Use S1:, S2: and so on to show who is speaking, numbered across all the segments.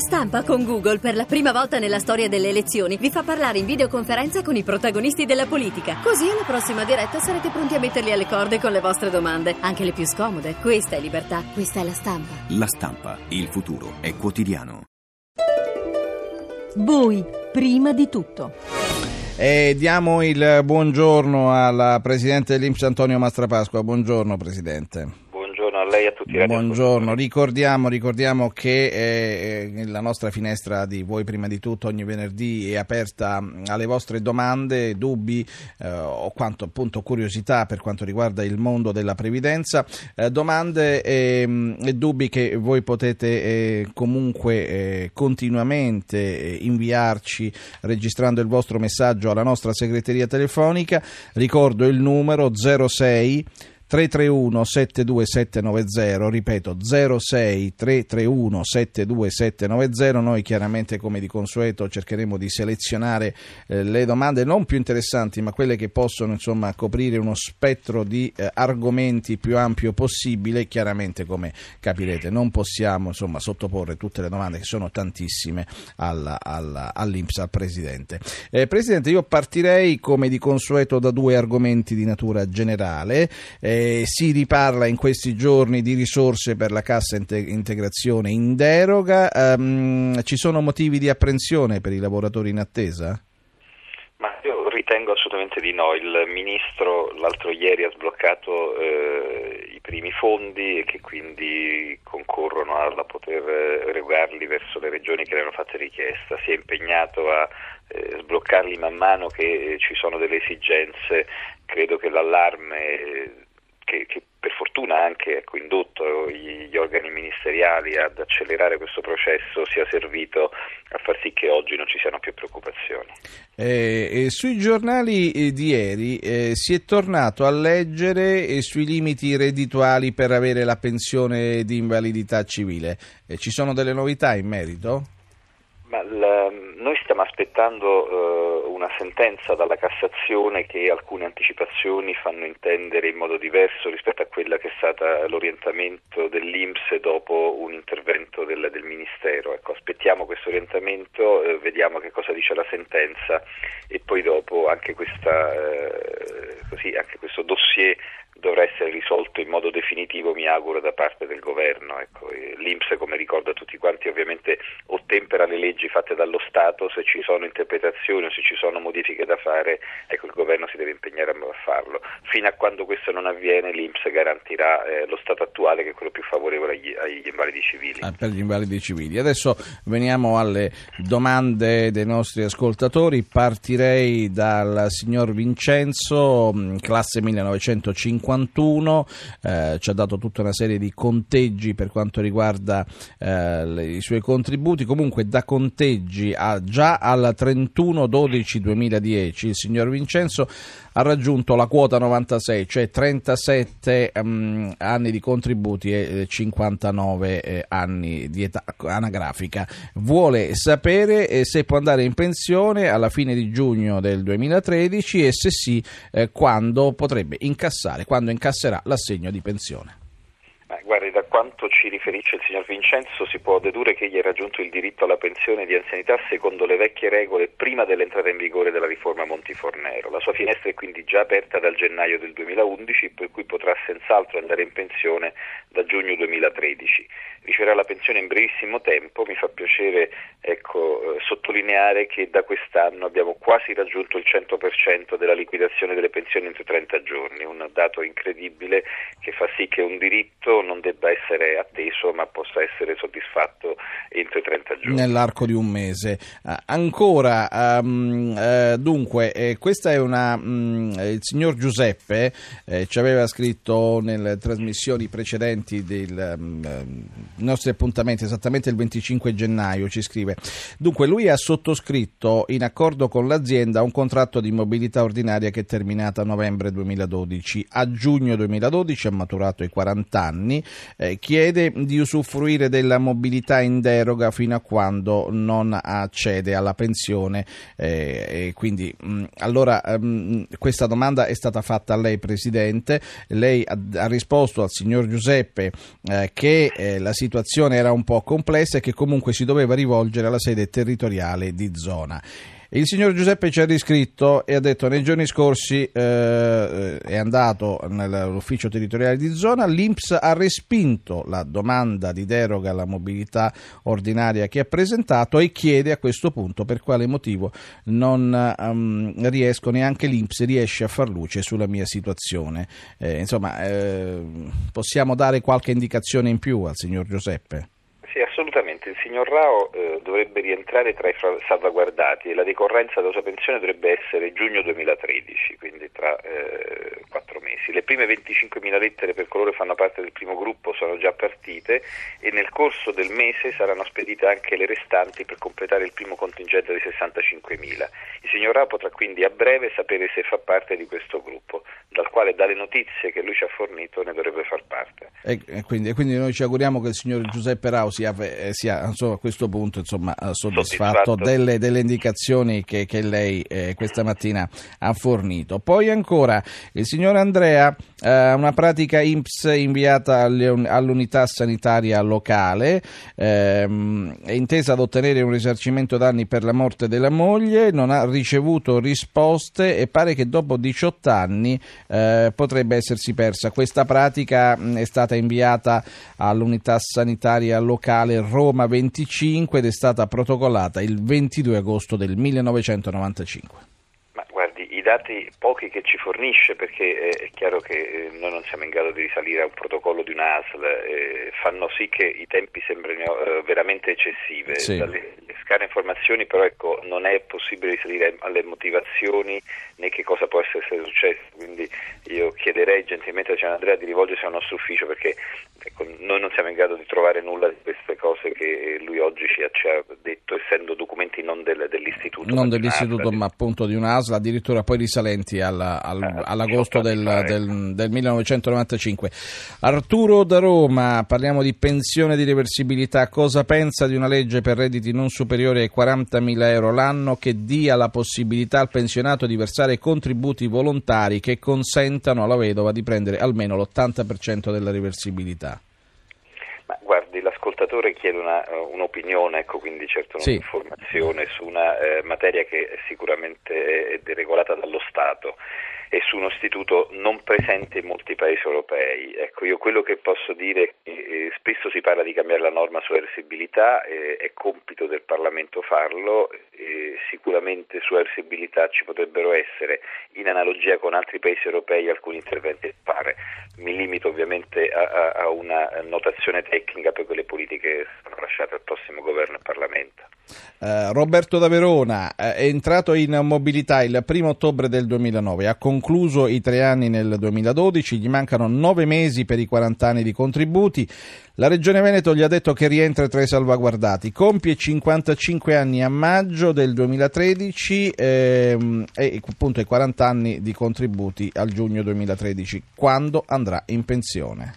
S1: stampa con Google per la prima volta nella storia delle elezioni vi fa parlare in videoconferenza con i protagonisti della politica. Così alla prossima diretta sarete pronti a metterli alle corde con le vostre domande, anche le più scomode. Questa è libertà, questa è la stampa.
S2: La stampa, il futuro è quotidiano.
S3: Voi, prima di tutto.
S4: E diamo il buongiorno alla Presidente dell'Inps Antonio Mastrapasqua. Buongiorno Presidente.
S5: Lei e a tutti i
S4: Buongiorno, ricordiamo, ricordiamo che eh, la nostra finestra di Voi prima di tutto ogni venerdì è aperta alle vostre domande, dubbi eh, o quanto appunto curiosità per quanto riguarda il mondo della previdenza, eh, domande e, e, dubbi che voi potete eh, comunque eh, continuamente eh, inviarci registrando il vostro messaggio alla nostra segreteria telefonica. Ricordo il numero 06 331 72790, ripeto 06 331 72790, noi chiaramente come di consueto cercheremo di selezionare eh, le domande non più interessanti ma quelle che possono insomma coprire uno spettro di eh, argomenti più ampio possibile, chiaramente come capirete non possiamo insomma sottoporre tutte le domande che sono tantissime alla, alla, all'Inps, al Presidente. Eh, Presidente io partirei come di consueto da due argomenti di natura generale. Eh, eh, si riparla in questi giorni di risorse per la cassa integrazione in deroga. Um, ci sono motivi di apprensione per i lavoratori in attesa?
S5: Ma io ritengo assolutamente di no. Il Ministro l'altro ieri ha sbloccato eh, i primi fondi e che quindi concorrono a poter erogarli verso le regioni che ne hanno fatto richiesta. Si è impegnato a eh, sbloccarli man mano che ci sono delle esigenze. Credo che l'allarme che, che per fortuna anche ecco, indotto gli, gli, organi ministeriali ad accelerare questo processo sia servito a far sì che oggi non ci siano più preoccupazioni.
S4: Eh, sui giornali eh, di ieri eh, si è tornato a leggere eh, sui limiti reddituali per avere la pensione di invalidità civile. Eh, ci sono delle novità in merito?
S5: La, noi stiamo aspettando uh, una sentenza dalla Cassazione che alcune anticipazioni fanno intendere in modo diverso rispetto a quella che è stata l'orientamento dell'Inps dopo un intervento del, del Ministero. Ecco, aspettiamo questo orientamento, uh, vediamo che cosa dice la sentenza e poi dopo anche, questa, uh, così, anche questo dossier dovrà essere risolto in modo definitivo, mi auguro, da parte del governo. Ecco, L'Inps, come ricordo a tutti quanti, ovviamente ottempera le leggi fatte dallo Stato, se ci sono interpretazioni o se ci sono modifiche da fare, ecco, il governo si deve impegnare a farlo. Fino a quando questo non avviene, l'Inps garantirà eh, lo stato attuale, che è quello più favorevole agli, agli invalidi civili.
S4: Ah, per gli invalidi civili. Adesso veniamo alle domande dei nostri ascoltatori. Partirei dal signor Vincenzo, classe 1950. 51, eh, ci ha dato tutta una serie di conteggi per quanto riguarda eh, le, i suoi contributi, comunque da conteggi a, già al 31-12-2010 il signor Vincenzo ha raggiunto la quota 96, cioè 37 um, anni di contributi e 59 eh, anni di età anagrafica. Vuole sapere eh, se può andare in pensione alla fine di giugno del 2013 e se sì, eh, quando potrebbe incassare, quando incasserà l'assegno di pensione.
S5: Ci riferisce il signor Vincenzo si può dedurre che egli ha raggiunto il diritto alla pensione di anzianità secondo le vecchie regole prima dell'entrata in vigore della riforma Montifornero. La sua finestra è quindi già aperta dal gennaio del 2011, per cui potrà senz'altro andare in pensione da giugno 2013. Riceverà la pensione in brevissimo tempo, mi fa piacere ecco, eh, sottolineare che da quest'anno abbiamo quasi raggiunto il 100% della liquidazione delle pensioni entro 30 giorni, un dato incredibile che fa sì che un diritto non debba essere atteso ma possa essere soddisfatto entro i 30 giorni.
S4: Nell'arco di un mese. Uh, ancora, um, uh, dunque, eh, questa è una... Um, il signor Giuseppe eh, ci aveva scritto nelle trasmissioni precedenti dei um, nostri appuntamenti, esattamente il 25 gennaio, ci scrive. Dunque, lui ha sottoscritto in accordo con l'azienda un contratto di mobilità ordinaria che è terminato a novembre 2012. A giugno 2012 ha maturato i 40 anni eh, chiede di usufruire della mobilità in deroga fino a quando non accede alla pensione. Eh, quindi, mh, mm, allora, mh, mm, questa domanda è stata fatta a lei, Presidente. Lei ha, ha risposto al signor Giuseppe eh, che eh, la situazione era un po' complessa e che comunque si doveva rivolgere alla sede territoriale di zona. Il signor Giuseppe ci ha riscritto e ha detto nei giorni scorsi eh, è andato nell'ufficio territoriale di zona, l'Inps ha respinto la domanda di deroga alla mobilità ordinaria che ha presentato e chiede a questo punto per quale motivo non um, riesco neanche l'Inps riesce a far luce sulla mia situazione. Eh, insomma, eh, possiamo dare qualche indicazione in più al signor Giuseppe?
S5: Signor Rao eh, dovrebbe rientrare tra i salvaguardati e la decorrenza della sua pensione dovrebbe essere giugno 2013, quindi tra eh, quattro mesi. Le prime 25.000 lettere per coloro che fanno parte del primo gruppo sono già partite e nel corso del mese saranno spedite anche le restanti per completare il primo contingente di 65.000. Il signor Rao potrà quindi a breve sapere se fa parte di questo gruppo, dal quale dalle notizie che lui ci ha fornito ne dovrebbe far parte.
S4: E, e, quindi, e quindi, noi ci auguriamo che il signor Giuseppe Rao sia, eh, sia insomma, a questo punto insomma, soddisfatto, soddisfatto. Delle, delle, indicazioni che, che lei eh, questa mattina ha fornito. Poi ancora il signor Andrea, eh, una pratica IMPS inviata all'unità sanitaria locale, ehm, è intesa ad ottenere un risarcimento danni per la morte della moglie, non ha ricevuto risposte e pare che dopo 18 anni eh, potrebbe essersi persa. Questa pratica mh, è stata inviata all'unità sanitaria locale Roma 25 ed è stata protocollata il 22 agosto del 1995
S5: i dati pochi che ci fornisce, perché è chiaro che eh, noi non siamo in grado di risalire a un protocollo di un'ASL, eh, fanno sì che i tempi sembrino eh, veramente eccessive. Sì. Dalle scarne informazioni però ecco, non è possibile risalire alle motivazioni né che cosa può essere successo, quindi io chiederei gentilmente a Gian Andrea di rivolgersi al nostro ufficio perché ecco, noi non siamo in grado di trovare nulla di queste cose che lui oggi ci ha, ci ha detto, essendo documenti non del, dell'istituto.
S4: Non dell'istituto ma appunto di un'ASL, addirittura poi risalenti alla, al, eh, all'agosto del, del, del, 1995. Arturo da Roma, parliamo di pensione di reversibilità, cosa pensa di una legge per redditi non superiori ai 40.000 euro l'anno che dia la possibilità al pensionato di versare contributi volontari che consentano alla vedova di prendere almeno l'80% della reversibilità?
S5: Ma guardi, l'ascoltatore chiede una, uh, un'opinione, ecco, quindi certo un'informazione sì. su una eh, materia che sicuramente è deregolata dallo Stato e su uno istituto non presente in molti paesi europei. Ecco, io quello che posso dire è che eh, spesso si parla di cambiare la norma sulla reversibilità, eh, è compito del Parlamento farlo, eh, sicuramente sulla reversibilità ci potrebbero essere, in analogia con altri paesi europei, alcuni interventi da fare. Mi limito ovviamente a, a una notazione tecnica per quelle politiche che saranno lasciate al prossimo governo e Parlamento.
S4: Uh, Roberto da Verona è entrato in mobilità il primo ottobre del 2009, ha concluso i tre anni nel 2012, gli mancano nove mesi per i 40 anni di contributi. La Regione Veneto gli ha detto che rientra tra i salvaguardati, compie 55 anni a maggio del 2013 ehm, e appunto i 40 anni di contributi al giugno 2013, quando andrà in pensione?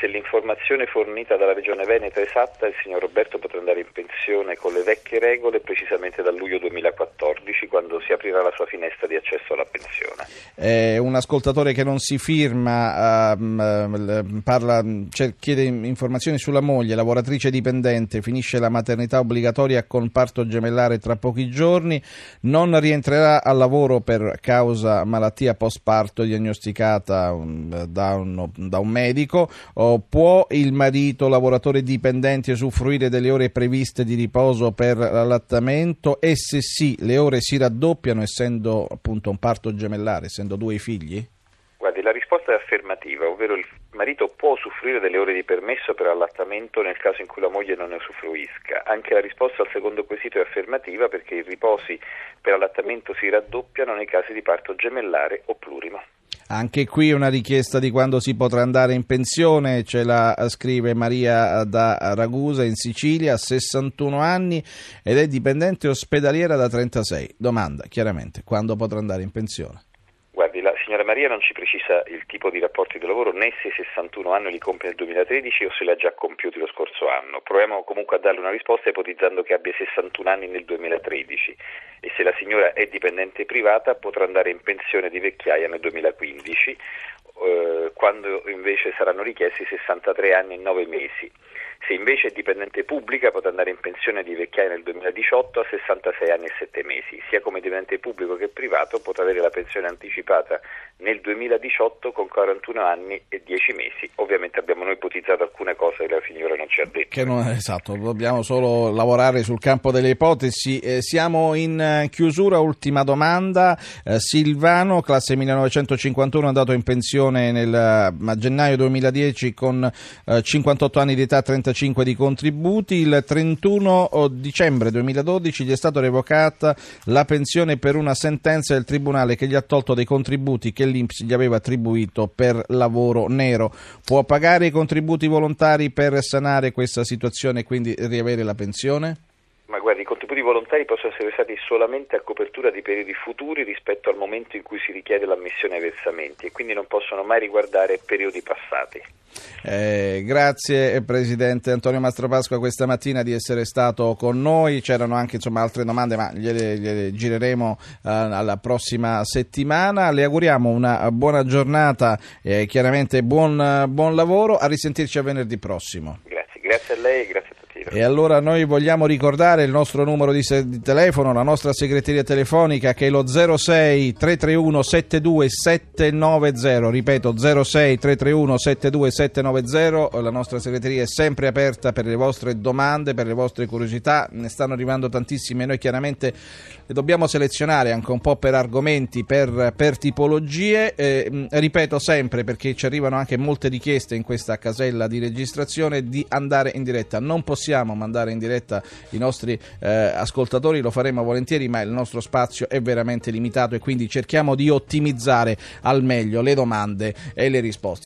S5: L'informazione fornita dalla Regione Veneto è esatta, il signor Roberto potrà andare in pensione con le vecchie regole precisamente dal luglio 2014 quando si aprirà la sua finestra di accesso alla pensione.
S4: Eh, un ascoltatore che non si firma uh, parla, cioè, chiede informazioni sulla moglie, lavoratrice dipendente, finisce la maternità obbligatoria con parto gemellare tra pochi giorni, non rientrerà al lavoro per causa malattia post parto diagnosticata um, da, un, da un medico, può il marito lavoratore dipendente usufruire delle ore previste di riposo per l'allattamento e se sì, le ore si raddoppiano essendo appunto un parto gemellare, essendo due figli?
S5: Guardi, la risposta è affermativa, ovvero il marito può usufruire delle ore di permesso per allattamento nel caso in cui la moglie non ne usufruisca. Anche la risposta al secondo quesito è affermativa perché i riposi per allattamento si raddoppiano nei casi di parto gemellare o plurimo.
S4: Anche qui una richiesta di quando si potrà andare in pensione, ce la scrive Maria da Ragusa in Sicilia, 61 anni ed è dipendente ospedaliera da 36. Domanda chiaramente quando potrà andare in pensione.
S5: Maria non ci precisa il tipo di rapporti di lavoro né se 61 anni li compie nel 2013 o se li ha già compiuti lo scorso anno. Proviamo comunque a darle una risposta ipotizzando che abbia 61 anni nel 2013 e se la signora è dipendente privata potrà andare in pensione di vecchiaia nel 2015 eh, quando invece saranno richiesti 63 anni e 9 mesi. Se invece è dipendente pubblica potrà andare in pensione di vecchiaia nel 2018 a 66 anni e 7 mesi. Sia come dipendente pubblico che privato potrà avere la pensione anticipata nel 2018 con 41 anni e 10 mesi. Ovviamente abbiamo noi ipotizzato alcune cose che la signora non ci ha detto.
S4: Non, esatto, dobbiamo solo lavorare sul campo delle ipotesi. Eh, siamo in eh, chiusura, ultima domanda. Eh, Silvano, classe 1951, è andato in pensione nel, a gennaio 2010 con 58 anni di età, 35 45 di contributi. Il 31 dicembre 2012 gli è stata revocata la pensione per una sentenza del Tribunale che gli ha tolto dei contributi che l'Inps gli aveva attribuito per lavoro nero. Può pagare i contributi volontari per sanare questa situazione e quindi riavere la pensione?
S5: Ma guardi, i contributi volontari possono essere usati solamente a copertura di periodi futuri rispetto al momento in cui si richiede l'ammissione ai versamenti e quindi non possono mai riguardare periodi passati.
S4: Eh, grazie Presidente Antonio Mastropasqua questa mattina di essere stato con noi, c'erano anche insomma, altre domande ma gliele, gliele gireremo eh, alla prossima settimana, le auguriamo una buona giornata, eh, chiaramente buon, buon lavoro, a risentirci a venerdì prossimo.
S5: Grazie, grazie a lei, grazie.
S4: E allora noi vogliamo ricordare il nostro numero di, se- di, telefono, la nostra segreteria telefonica che è lo 06 331 72 790, ripeto 06 331 72 790, la nostra segreteria è sempre aperta per le vostre domande, per le vostre curiosità, ne stanno arrivando tantissime, noi chiaramente le dobbiamo selezionare anche un po' per argomenti, per, per tipologie, eh, ripeto sempre perché ci arrivano anche molte richieste in questa casella di registrazione di andare in diretta, non possiamo possiamo mandare in diretta i nostri eh, ascoltatori, lo faremo volentieri, ma il nostro spazio è veramente limitato e quindi cerchiamo di ottimizzare al meglio le domande e le risposte.